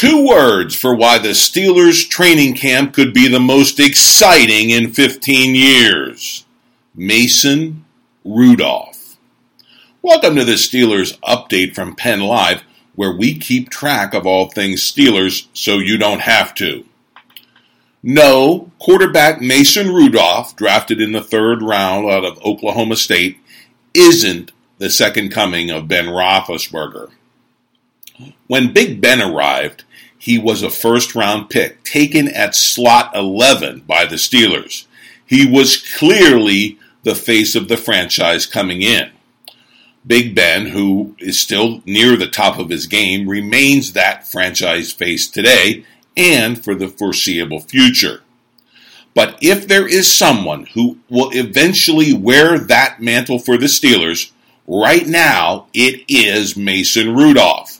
Two words for why the Steelers training camp could be the most exciting in 15 years Mason Rudolph. Welcome to the Steelers update from Penn Live, where we keep track of all things Steelers so you don't have to. No, quarterback Mason Rudolph, drafted in the third round out of Oklahoma State, isn't the second coming of Ben Roethlisberger. When Big Ben arrived, he was a first round pick taken at slot 11 by the Steelers. He was clearly the face of the franchise coming in. Big Ben, who is still near the top of his game, remains that franchise face today and for the foreseeable future. But if there is someone who will eventually wear that mantle for the Steelers, right now it is Mason Rudolph.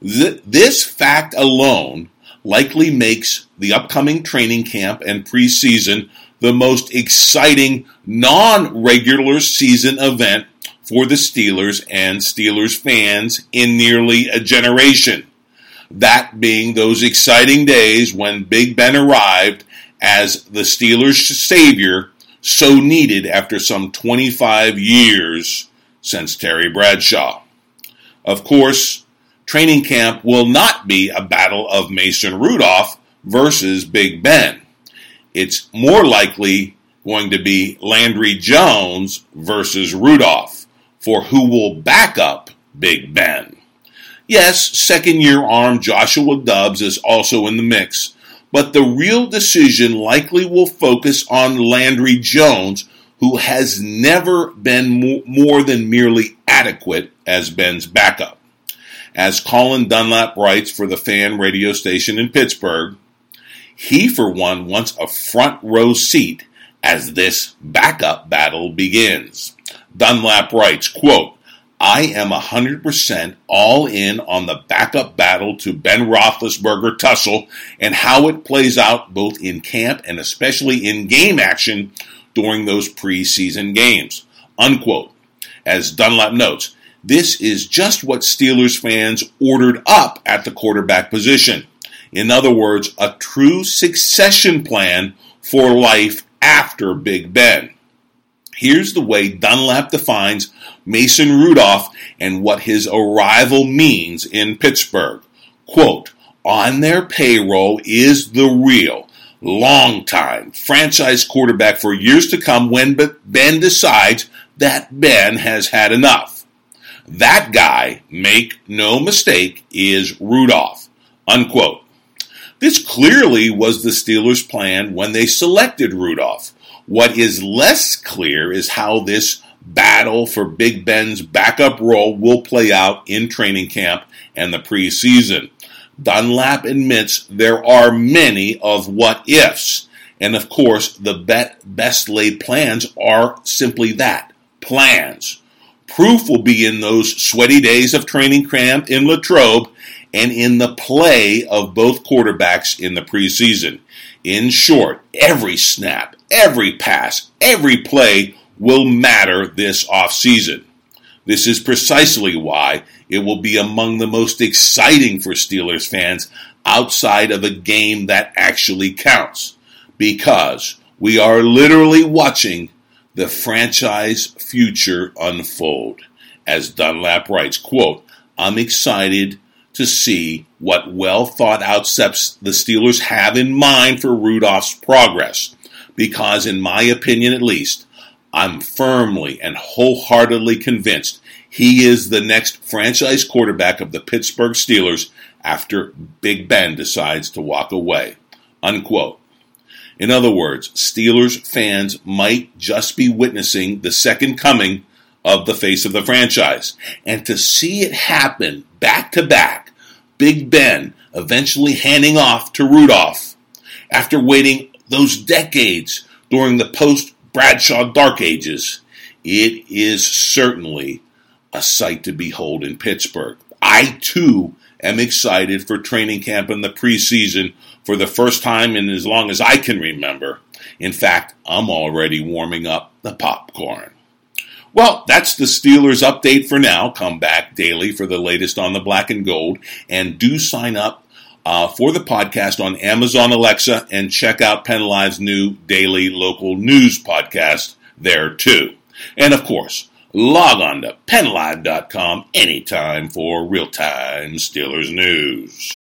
This fact alone likely makes the upcoming training camp and preseason the most exciting non regular season event for the Steelers and Steelers fans in nearly a generation. That being those exciting days when Big Ben arrived as the Steelers' savior, so needed after some 25 years since Terry Bradshaw. Of course, training camp will not be a battle of Mason Rudolph versus Big Ben. It's more likely going to be Landry Jones versus Rudolph for who will back up Big Ben. Yes, second year arm Joshua Dobbs is also in the mix, but the real decision likely will focus on Landry Jones, who has never been more than merely adequate as Ben's backup. As Colin Dunlap writes for the fan radio station in Pittsburgh, he for one wants a front row seat as this backup battle begins. Dunlap writes, quote, I am 100% all in on the backup battle to Ben Roethlisberger tussle and how it plays out both in camp and especially in game action during those preseason games. Unquote. As Dunlap notes, this is just what Steelers fans ordered up at the quarterback position. In other words, a true succession plan for life after Big Ben. Here's the way Dunlap defines Mason Rudolph and what his arrival means in Pittsburgh. Quote, on their payroll is the real, long-time franchise quarterback for years to come when Ben decides that Ben has had enough. That guy, make no mistake, is Rudolph. Unquote. This clearly was the Steelers' plan when they selected Rudolph. What is less clear is how this battle for Big Ben's backup role will play out in training camp and the preseason. Dunlap admits there are many of what ifs. And of course, the best laid plans are simply that plans. Proof will be in those sweaty days of training camp in Latrobe and in the play of both quarterbacks in the preseason. In short, every snap, every pass, every play will matter this offseason. This is precisely why it will be among the most exciting for Steelers fans outside of a game that actually counts. Because we are literally watching the franchise future unfold. As Dunlap writes, quote, I'm excited to see what well thought out steps the Steelers have in mind for Rudolph's progress, because, in my opinion at least, I'm firmly and wholeheartedly convinced he is the next franchise quarterback of the Pittsburgh Steelers after Big Ben decides to walk away. Unquote. In other words, Steelers fans might just be witnessing the second coming of the face of the franchise. And to see it happen back to back, Big Ben eventually handing off to Rudolph after waiting those decades during the post Bradshaw Dark Ages, it is certainly a sight to behold in Pittsburgh. I too am excited for training camp in the preseason for the first time in as long as I can remember. In fact, I'm already warming up the popcorn. Well, that's the Steelers update for now. Come back daily for the latest on the black and gold, and do sign up uh, for the podcast on Amazon Alexa and check out Penn Live's new daily local news podcast there too. And of course, log on to PennLive.com anytime for real time Steelers news.